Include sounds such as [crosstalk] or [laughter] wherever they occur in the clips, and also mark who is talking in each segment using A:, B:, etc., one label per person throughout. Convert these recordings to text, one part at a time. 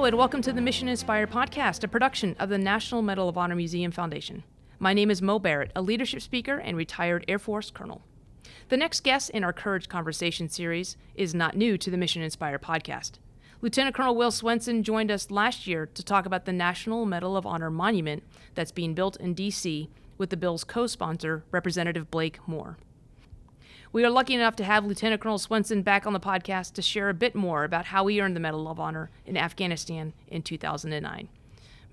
A: Hello, and welcome to the Mission Inspired Podcast, a production of the National Medal of Honor Museum Foundation. My name is Mo Barrett, a leadership speaker and retired Air Force colonel. The next guest in our Courage Conversation series is not new to the Mission Inspired Podcast. Lieutenant Colonel Will Swenson joined us last year to talk about the National Medal of Honor monument that's being built in D.C. with the bill's co sponsor, Representative Blake Moore. We are lucky enough to have Lieutenant Colonel Swenson back on the podcast to share a bit more about how he earned the Medal of Honor in Afghanistan in 2009.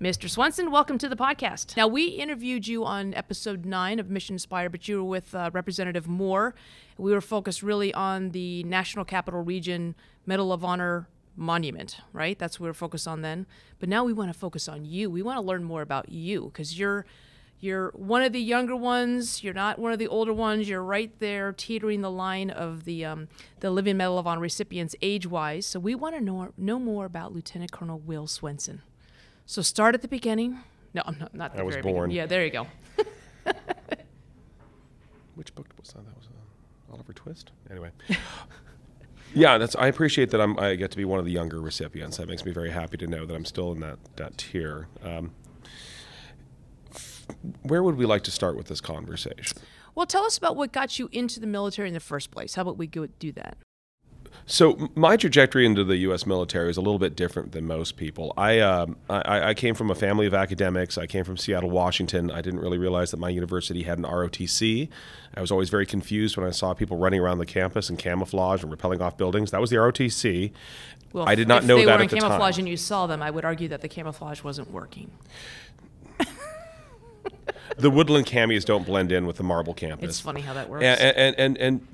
A: Mr. Swenson, welcome to the podcast. Now, we interviewed you on episode nine of Mission Inspired, but you were with uh, Representative Moore. We were focused really on the National Capital Region Medal of Honor monument, right? That's what we were focused on then. But now we want to focus on you. We want to learn more about you because you're you're one of the younger ones. You're not one of the older ones. You're right there, teetering the line of the um, the Living Medal of Honor recipients age-wise. So we want to know know more about Lieutenant Colonel Will Swenson. So start at the beginning. No, I'm not. Not the
B: I was
A: very
B: born.
A: beginning. Yeah, there you go. [laughs]
B: Which book was that? That was uh, Oliver Twist. Anyway. [laughs] yeah, that's. I appreciate that I'm. I get to be one of the younger recipients. That makes me very happy to know that I'm still in that that tier. Um, where would we like to start with this conversation?
A: Well, tell us about what got you into the military in the first place. How about we go do that?
B: So my trajectory into the U.S. military is a little bit different than most people. I, um, I I came from a family of academics. I came from Seattle, Washington. I didn't really realize that my university had an ROTC. I was always very confused when I saw people running around the campus in camouflage and rappelling off buildings. That was the ROTC.
A: Well,
B: I did not know
A: if
B: know
A: they
B: that
A: were
B: at
A: in
B: the
A: camouflage and you saw them, I would argue that the camouflage wasn't working.
B: The woodland camis don't blend in with the marble campus.
A: It's funny how that works.
B: and and and, and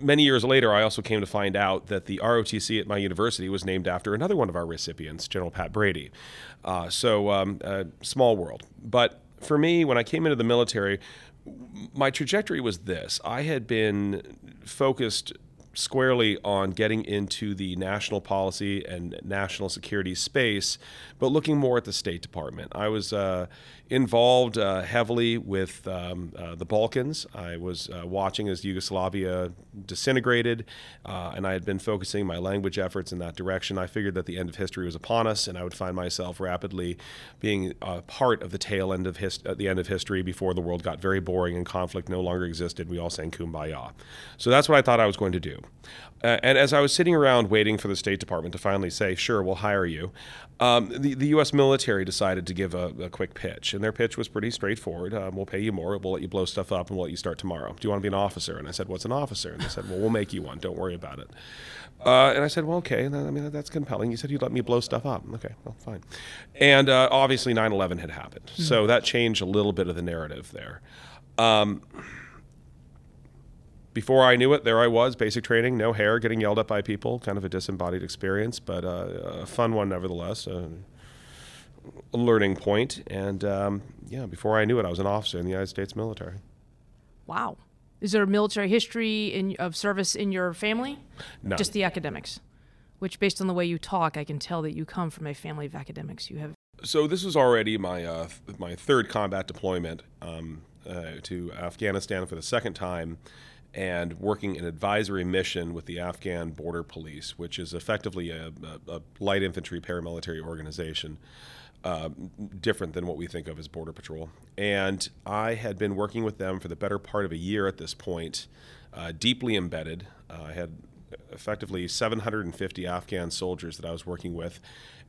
B: many years later, I also came to find out that the ROTC at my university was named after another one of our recipients, General Pat Brady. Uh, so um, uh, small world. But for me, when I came into the military, my trajectory was this: I had been focused squarely on getting into the national policy and national security space, but looking more at the State Department. I was uh, involved uh, heavily with um, uh, the Balkans. I was uh, watching as Yugoslavia disintegrated, uh, and I had been focusing my language efforts in that direction. I figured that the end of history was upon us, and I would find myself rapidly being a part of the tail end of his- at the end of history before the world got very boring and conflict no longer existed. We all sang kumbaya. So that's what I thought I was going to do. Uh, and as I was sitting around waiting for the State Department to finally say, sure, we'll hire you, um, the, the U.S. military decided to give a, a quick pitch. And their pitch was pretty straightforward. Um, we'll pay you more, we'll let you blow stuff up, and we'll let you start tomorrow. Do you want to be an officer? And I said, what's an officer? And they said, well, we'll make you one. Don't worry about it. Uh, and I said, well, okay. I mean, that's compelling. You said you'd let me blow stuff up. Okay, well, fine. And uh, obviously, 9 11 had happened. So that changed a little bit of the narrative there. Um, before I knew it, there I was, basic training, no hair, getting yelled at by people, kind of a disembodied experience, but uh, a fun one nevertheless, a, a learning point. And um, yeah, before I knew it, I was an officer in the United States military.
A: Wow. Is there a military history in, of service in your family?
B: None.
A: Just the academics. Which, based on the way you talk, I can tell that you come from a family of academics. You have.
B: So this was already my uh, my third combat deployment um, uh, to Afghanistan for the second time, and working an advisory mission with the Afghan Border Police, which is effectively a, a, a light infantry paramilitary organization, uh, different than what we think of as Border Patrol. And I had been working with them for the better part of a year at this point, uh, deeply embedded. Uh, I had effectively 750 Afghan soldiers that I was working with,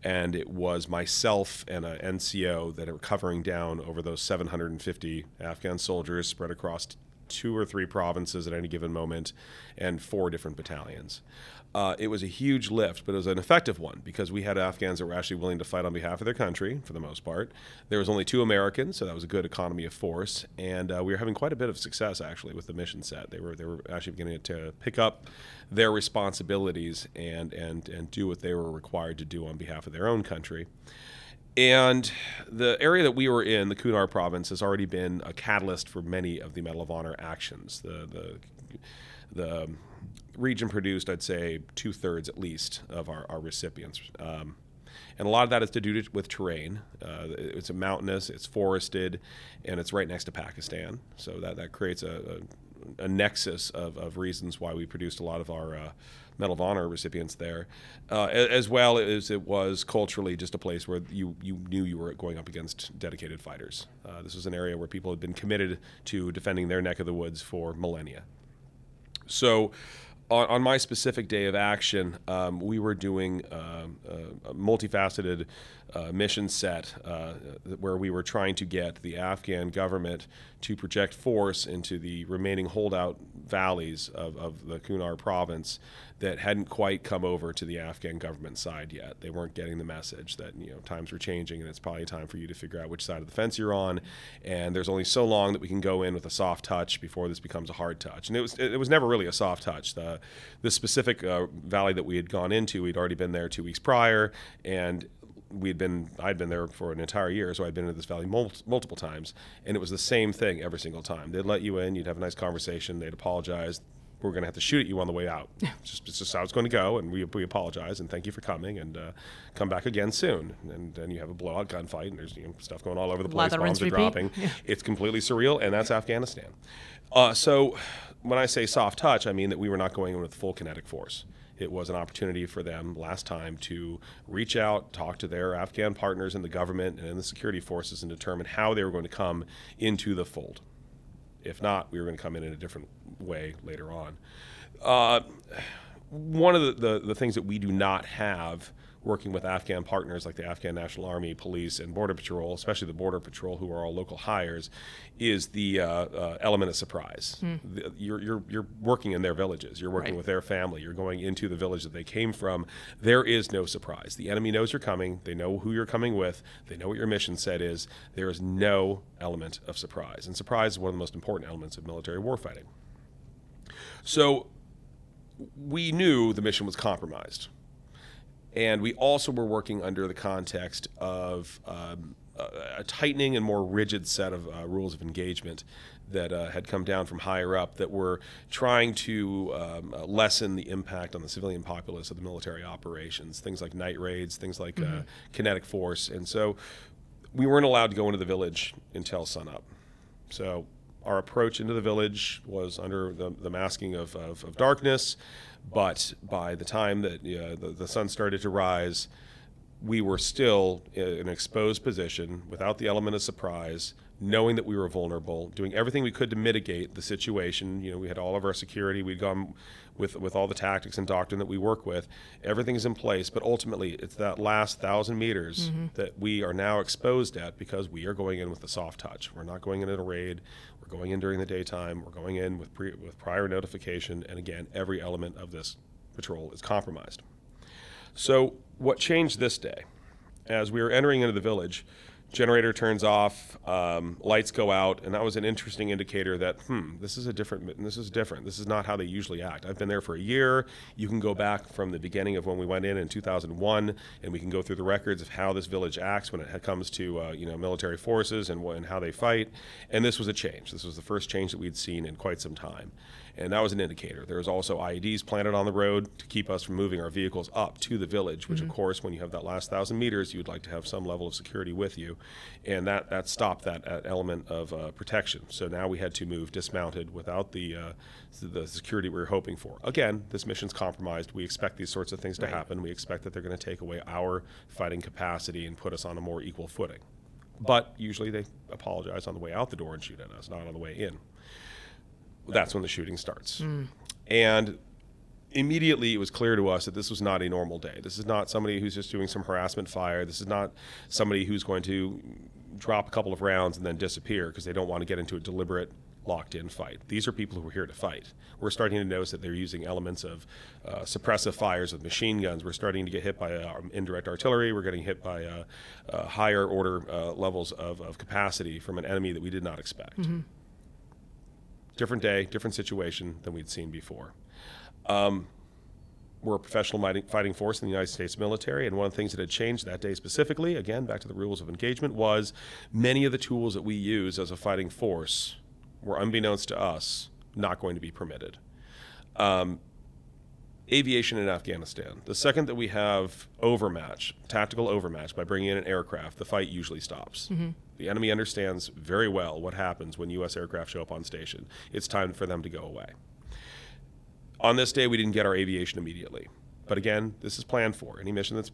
B: and it was myself and an NCO that were covering down over those 750 Afghan soldiers spread across two or three provinces at any given moment and four different battalions. Uh, it was a huge lift, but it was an effective one because we had Afghans that were actually willing to fight on behalf of their country for the most part. There was only two Americans, so that was a good economy of force, and uh, we were having quite a bit of success actually with the mission set. They were they were actually beginning to pick up their responsibilities and and and do what they were required to do on behalf of their own country. And the area that we were in, the Kunar province, has already been a catalyst for many of the Medal of Honor actions. The the the region produced, I'd say, two thirds at least of our, our recipients. Um, and a lot of that is to do with terrain. Uh, it's mountainous, it's forested, and it's right next to Pakistan. So that, that creates a, a a nexus of, of reasons why we produced a lot of our uh, Medal of Honor recipients there, uh, as well as it was culturally just a place where you, you knew you were going up against dedicated fighters. Uh, this was an area where people had been committed to defending their neck of the woods for millennia. So, on, on my specific day of action, um, we were doing um, a, a multifaceted uh, mission set uh, where we were trying to get the Afghan government to project force into the remaining holdout valleys of, of the Kunar province that hadn't quite come over to the Afghan government side yet. They weren't getting the message that you know times were changing and it's probably time for you to figure out which side of the fence you're on. And there's only so long that we can go in with a soft touch before this becomes a hard touch. And it was it was never really a soft touch. The the specific uh, valley that we had gone into, we'd already been there two weeks prior, and we'd been I'd been there for an entire year, so I'd been into this valley mul- multiple times, and it was the same thing every single time. They'd let you in, you'd have a nice conversation, they'd apologize. We're going to have to shoot at you on the way out. It's just, it's just how it's going to go, and we, we apologize and thank you for coming, and uh, come back again soon. And then you have a blowout gunfight, and there's you know, stuff going all over the place. Bombs are
A: repeat.
B: dropping.
A: Yeah.
B: It's completely surreal, and that's Afghanistan. Uh, so when I say soft touch, I mean that we were not going in with full kinetic force. It was an opportunity for them last time to reach out, talk to their Afghan partners in the government and in the security forces, and determine how they were going to come into the fold. If not, we were going to come in in a different way later on. Uh, one of the, the, the things that we do not have working with Afghan partners like the Afghan National Army, police, and Border Patrol, especially the Border Patrol, who are all local hires, is the uh, uh, element of surprise. The- you're, you're, you're working in their villages, you're working
A: Right.
B: with their family, you're going into the village that they came from. There is no surprise. The enemy knows you're coming, they know who you're coming with, they know what your mission set is. There is no element of surprise. And surprise is one of the most important elements of military warfighting. So we knew the mission was compromised. And we also were working under the context of um, a, tightening and more rigid set of uh, rules of engagement that uh, had come down from higher up that were trying to um, uh, lessen the impact on the civilian populace of the military operations, things like night raids, things like uh, kinetic force. And so we weren't allowed to go into the village until sunup. So our approach into the village was under the, the masking of, of, of darkness, but by the time that uh, the, the sun started to rise, we were still in an exposed position without the element of surprise, knowing that we were vulnerable, doing everything we could to mitigate the situation. You know, we had all of our security. We'd gone with with all the tactics and doctrine that we work with. Everything's in place, but ultimately, it's that last thousand meters that we are now exposed at because we are going in with the soft touch. We're not going in at a raid. We're going in during the daytime. We're going in with pre, with prior notification, and again, every element of this patrol is compromised. So, what changed this day? As we were entering into the village, generator turns off, um, lights go out, and that was an interesting indicator that hmm, this is a different. This is different. This is not how they usually act. I've been there for a year. You can go back from the beginning of when we went in in 2001, and we can go through the records of how this village acts when it comes to uh, you know military forces and, and how they fight. And this was a change. This was the first change that we'd seen in quite some time. And that was an indicator. There was also IEDs planted on the road to keep us from moving our vehicles up to the village, which, of course, when you have that last thousand meters, you would like to have some level of security with you. And that, that stopped that, element of uh, protection. So now we had to move dismounted without the, uh, the security we were hoping for. Again, this mission's compromised. We expect these sorts of things to happen. We expect that they're going to take away our fighting capacity and put us on a more equal footing. But usually they apologize on the way out the door and shoot at us, not on the way in that's when the shooting starts. And immediately it was clear to us that this was not a normal day. This is not somebody who's just doing some harassment fire. This is not somebody who's going to drop a couple of rounds and then disappear because they don't want to get into a deliberate locked in fight. These are people who are here to fight. We're starting to notice that they're using elements of uh, suppressive fires with machine guns. We're starting to get hit by uh, indirect artillery. We're getting hit by uh, uh, higher order uh, levels of, of capacity from an enemy that we did not expect different day, different situation than we'd seen before. Um, we're a professional fighting force in the United States military, and one of the things that had changed that day specifically, again, back to the rules of engagement, was many of the tools that we use as a fighting force were, unbeknownst to us, not going to be permitted. Um, aviation in Afghanistan. The second that we have overmatch, tactical overmatch, by bringing in an aircraft, the fight usually stops. Mm-hmm. The enemy understands very well what happens when U.S. aircraft show up on station. It's time for them to go away. On this day, we didn't get our aviation immediately. But again, this is planned for. Any mission that's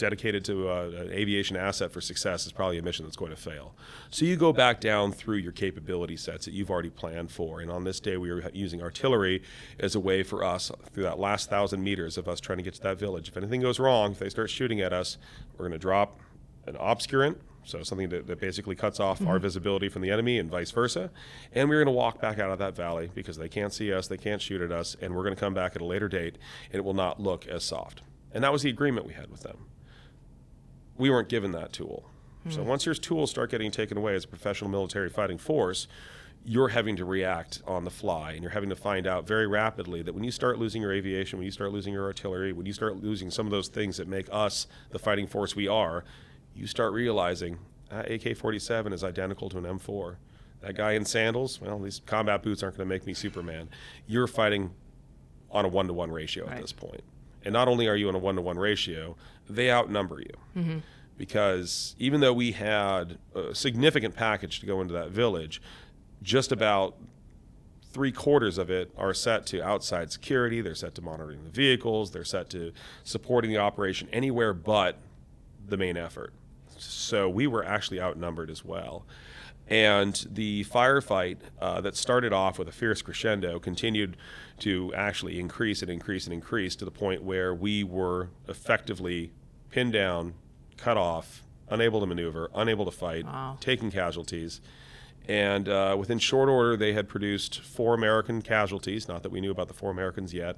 B: dedicated to uh, an aviation asset for success is probably a mission that's going to fail. So you go back down through your capability sets that you've already planned for. And on this day, we were using artillery as a way for us, through that last thousand meters of us trying to get to that village. If anything goes wrong, if they start shooting at us, we're going to drop an obscurant, so something that, that basically cuts off mm-hmm. our visibility from the enemy and vice versa. And we're going to walk back out of that valley because they can't see us, they can't shoot at us, and we're going to come back at a later date and it will not look as soft. And that was the agreement we had with them we weren't given that tool. Mm. So hmm. once your tools start getting taken away as a professional military fighting force, you're having to react on the fly and you're having to find out very rapidly that when you start losing your aviation, when you start losing your artillery, when you start losing some of those things that make us the fighting force we are, you start realizing uh, AK 47 is identical to an M4. That guy in sandals, well, these combat boots aren't going to make me Superman. You're fighting on a one to one ratio right. at this point. And not only are you in a one to one ratio, they outnumber you. Mm-hmm. Because even though we had a significant package to go into that village, just about three quarters of it are set to outside security, they're set to monitoring the vehicles, they're set to supporting the operation anywhere but the main effort. So we were actually outnumbered as well. And the firefight uh, that started off with a fierce crescendo continued to actually increase and increase and increase to the point where we were effectively pinned down, cut off, unable to maneuver, unable to fight, wow. taking casualties. And uh, within short order, they had produced four American casualties, not that we knew about the four Americans yet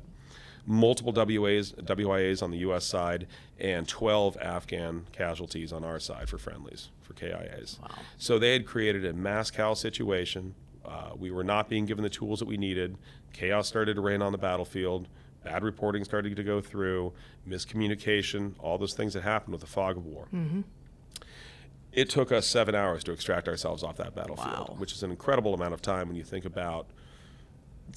B: multiple WAs, WIAs on the U.S. side, and 12 Afghan casualties on our side for friendlies, for KIAs. Wow. So they had created a mass cal situation. Uh, we were not being given the tools that we needed. Chaos started to reign on the battlefield. Bad reporting started to go through, miscommunication, all those things that happened with the fog of war. Mm-hmm. It took us seven hours to extract ourselves off that battlefield, wow. which is an incredible amount of time when you think about –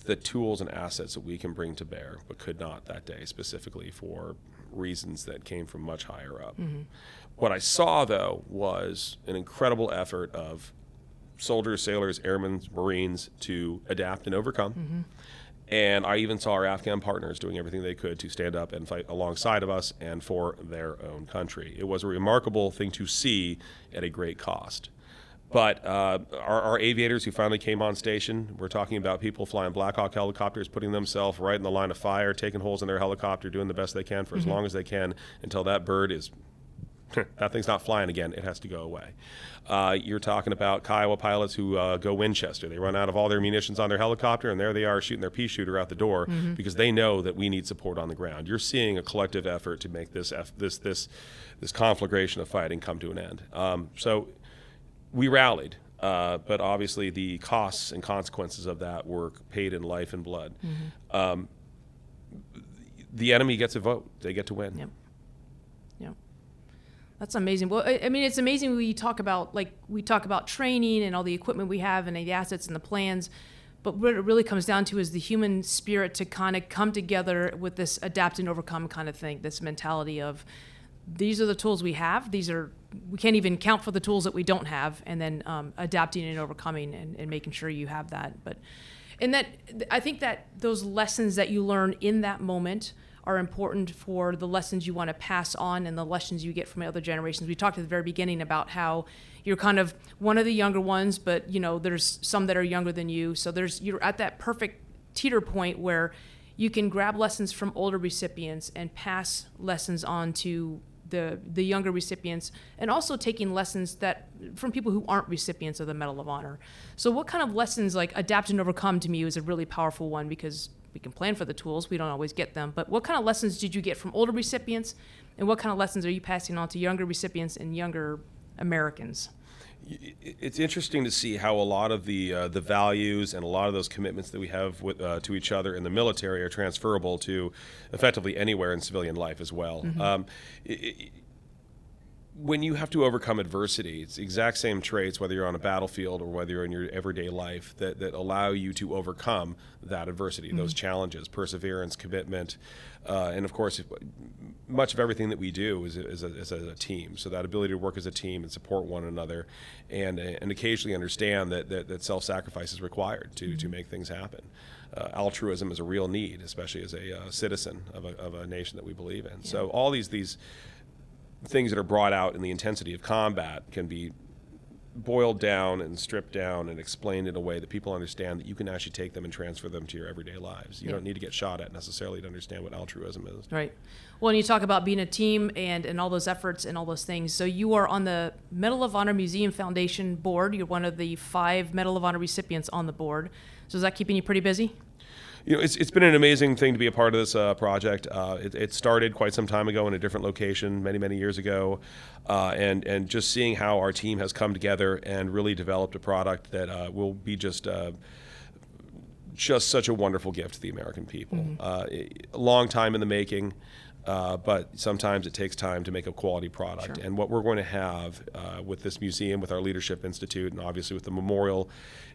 B: the tools and assets that we can bring to bear, but could not that day specifically for reasons that came from much higher up. Mm-hmm. What I saw, though, was an incredible effort of soldiers, sailors, airmen, Marines to adapt and overcome. Mm-hmm. And I even saw our Afghan partners doing everything they could to stand up and fight alongside of us and for their own country. It was a remarkable thing to see at a great cost. But uh, our, our, aviators who finally came on station, we're talking about people flying Black Hawk helicopters, putting themselves right in the line of fire, taking holes in their helicopter, doing the best they can for mm-hmm. as long as they can until that bird is [laughs] that thing's not flying again. It has to go away. Uh, you're talking about Kiowa pilots who uh, go Winchester. They run out of all their munitions on their helicopter, and there they are shooting their pea shooter out the door mm-hmm. because they know that we need support on the ground. You're seeing a collective effort to make this this this this conflagration of fighting come to an end. Um, so we rallied. Uh, but obviously, the costs and consequences of that were paid in life and blood. Mm-hmm. Um, the enemy gets a vote; they get to win.
A: Yep. That's amazing. Well, I, mean, it's amazing. We talk about like we talk about training and all the equipment we have and the assets and the plans. But what it really comes down to is the human spirit to kind of come together with this adapt and overcome kind of thing, this mentality of these are the tools we have. These are we can't even count for the tools that we don't have, and then um, adapting and overcoming and, and, making sure you have that. But and that I think that those lessons that you learn in that moment are important for the lessons you want to pass on and the lessons you get from other generations. We talked at the very beginning about how you're kind of one of the younger ones, but you know there's some that are younger than you. So there's you're at that perfect teeter point where you can grab lessons from older recipients and pass lessons on to the the younger recipients and also taking lessons that from people who aren't recipients of the Medal of Honor. So what kind of lessons like adapt and overcome to me is a really powerful one because we can plan for the tools, we don't always get them. But what kind of lessons did you get from older recipients and what kind of lessons are you passing on to younger recipients and younger Americans?
B: it's interesting to see how a lot of the uh, the values and a lot of those commitments that we have with, uh, to each other in the military are transferable to effectively anywhere in civilian life as well. Mm-hmm. Um, it, when you have to overcome adversity, it's the exact same traits, whether you're on a battlefield or whether you're in your everyday life, that, that allow you to overcome that adversity, mm-hmm. those challenges, perseverance, commitment, uh, and of course, much of everything that we do is, is, a, is, a, team. So that ability to work as a team and support one another, and and occasionally understand that that, that self-sacrifice is required to mm-hmm. to make things happen. Uh, altruism is a real need, especially as a uh, citizen of a, of a nation that we believe in. Yeah. So all these these things that are brought out in the intensity of combat can be boiled down and stripped down and explained in a way that people understand that you can actually take them and transfer them to your everyday lives. You yeah. don't need to get shot at necessarily to understand what altruism is.
A: Right. Well, and you talk about being a team and, and all those efforts and all those things. So you are on the Medal of Honor Museum Foundation board. You're one of the five Medal of Honor recipients on the board. So is that keeping you pretty busy?
B: You know, it's, it's been an amazing thing to be a part of this uh, project. Uh, it, it, started quite some time ago in a different location, many many years ago, uh, and and just seeing how our team has come together and really developed a product that uh, will be just. Uh, just such a wonderful gift to the American people. Mm-hmm. Uh, a long time in the making. Uh, but sometimes it takes time to make a quality product. Sure. And what we're going to have uh, with this museum, with our Leadership Institute, and obviously with the memorial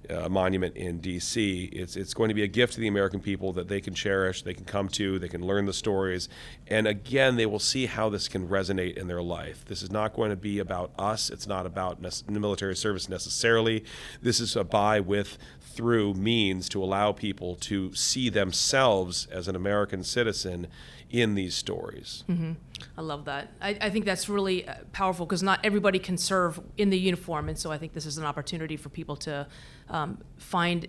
B: uh, monument in D.C., it's, it's going to be a gift to the American people that they can cherish, they can come to, they can learn the stories. And again, they will see how this can resonate in their life. This is not going to be about us, it's not about ne- military service necessarily. This is a by, with, through means to allow people to see themselves as an American citizen in these stories.
A: Mm-hmm. I love that. I, I think that's really uh, powerful because not everybody can serve in the uniform, and so I think this is an opportunity for people to um, find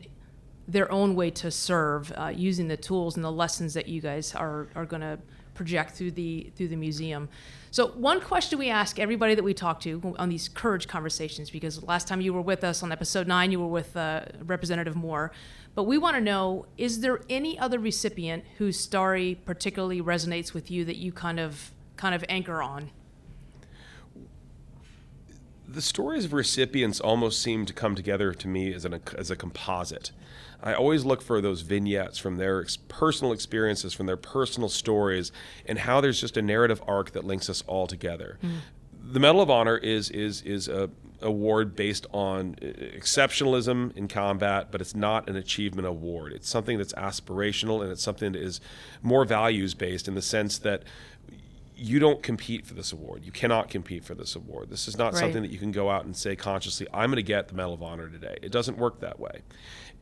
A: their own way to serve uh, using the tools and the lessons that you guys are are going to project through the through the museum. So one question we ask everybody that we talk to on these courage conversations, because last time you were with us on episode nine, you were with uh, Representative Moore. But we want to know is there any other recipient whose story particularly resonates with you that you kind of kind of anchor on?
B: The stories of recipients almost seem to come together to me as, an, as a composite. I always look for those vignettes from their ex- personal experiences, from their personal stories, and how there's just a narrative arc that links us all together. Mm. The Medal of Honor is is is a award based on uh, exceptionalism in combat, but it's not an achievement award. It's something that's aspirational and it's something that is more values based in the sense that you don't compete for this award. You cannot compete for this award. This is not right. something that you can go out and say consciously, I'm going to get the Medal of Honor today. It doesn't work that way.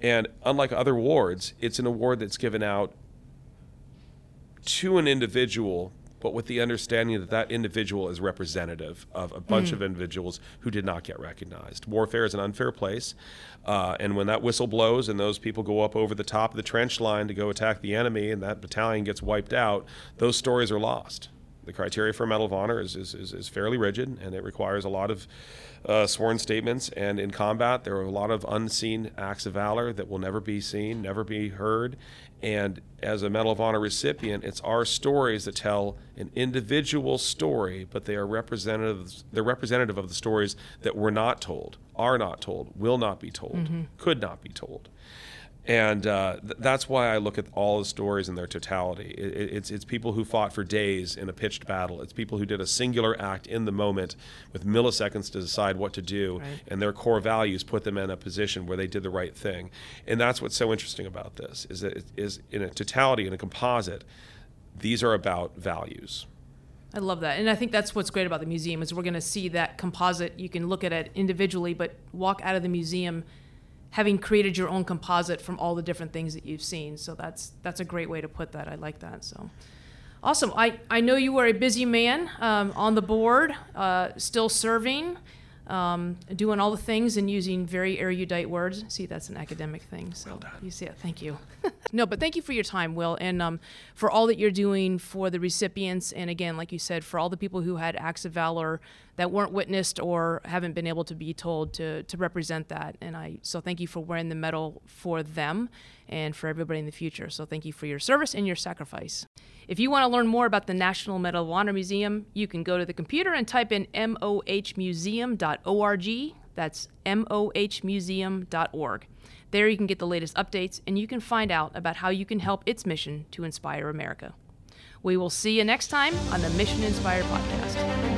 B: And unlike other awards, it's an award that's given out to an individual but with the understanding that that individual is representative of a bunch mm. of individuals who did not get recognized. Warfare is an unfair place, uh, and when that whistle blows and those people go up over the top of the trench line to go attack the enemy, and that battalion gets wiped out, those stories are lost. The criteria for a Medal of Honor is, is, is, is fairly rigid, and it requires a lot of uh, sworn statements. And in combat, there are a lot of unseen acts of valor that will never be seen, never be heard. And as a Medal of Honor recipient, it's our stories that tell an individual story, but they are representatives. They're representative of the stories that were not told, are not told, will not be told, mm-hmm. could not be told and uh, th- that's why I look at all the stories in their totality. It, it's it's people who fought for days in a pitched battle. It's people who did a singular act in the moment with milliseconds to decide what to do, right. and their core values put them in a position where they did the right thing. And that's what's so interesting about this is that it is in a totality in a composite. These are about values.
A: I love that. And I think that's what's great about the museum is we're going to see that composite. You can look at it individually, but walk out of the museum having created your own composite from all the different things that you've seen. So that's that's a great way to put that. I like that. So awesome. I, I know you are a busy man um, on the board, uh, still serving um, doing all the things and using very erudite words. See, that's an academic thing. So well you see it. Thank you. [laughs] no, but thank you for your time, Will, and um, for all that you're doing for the recipients. And again, like you said, for all the people who had acts of valor that weren't witnessed or haven't been able to be told to, to represent that. And I so thank you for wearing the medal for them and for everybody in the future. So thank you for your service and your sacrifice. If you want to learn more about the National Medal of Honor Museum, you can go to the computer and type in mohmuseum.org. That's mohmuseum.org. There you can get the latest updates and you can find out about how you can help its mission to inspire America. We will see you next time on the Mission Inspired podcast.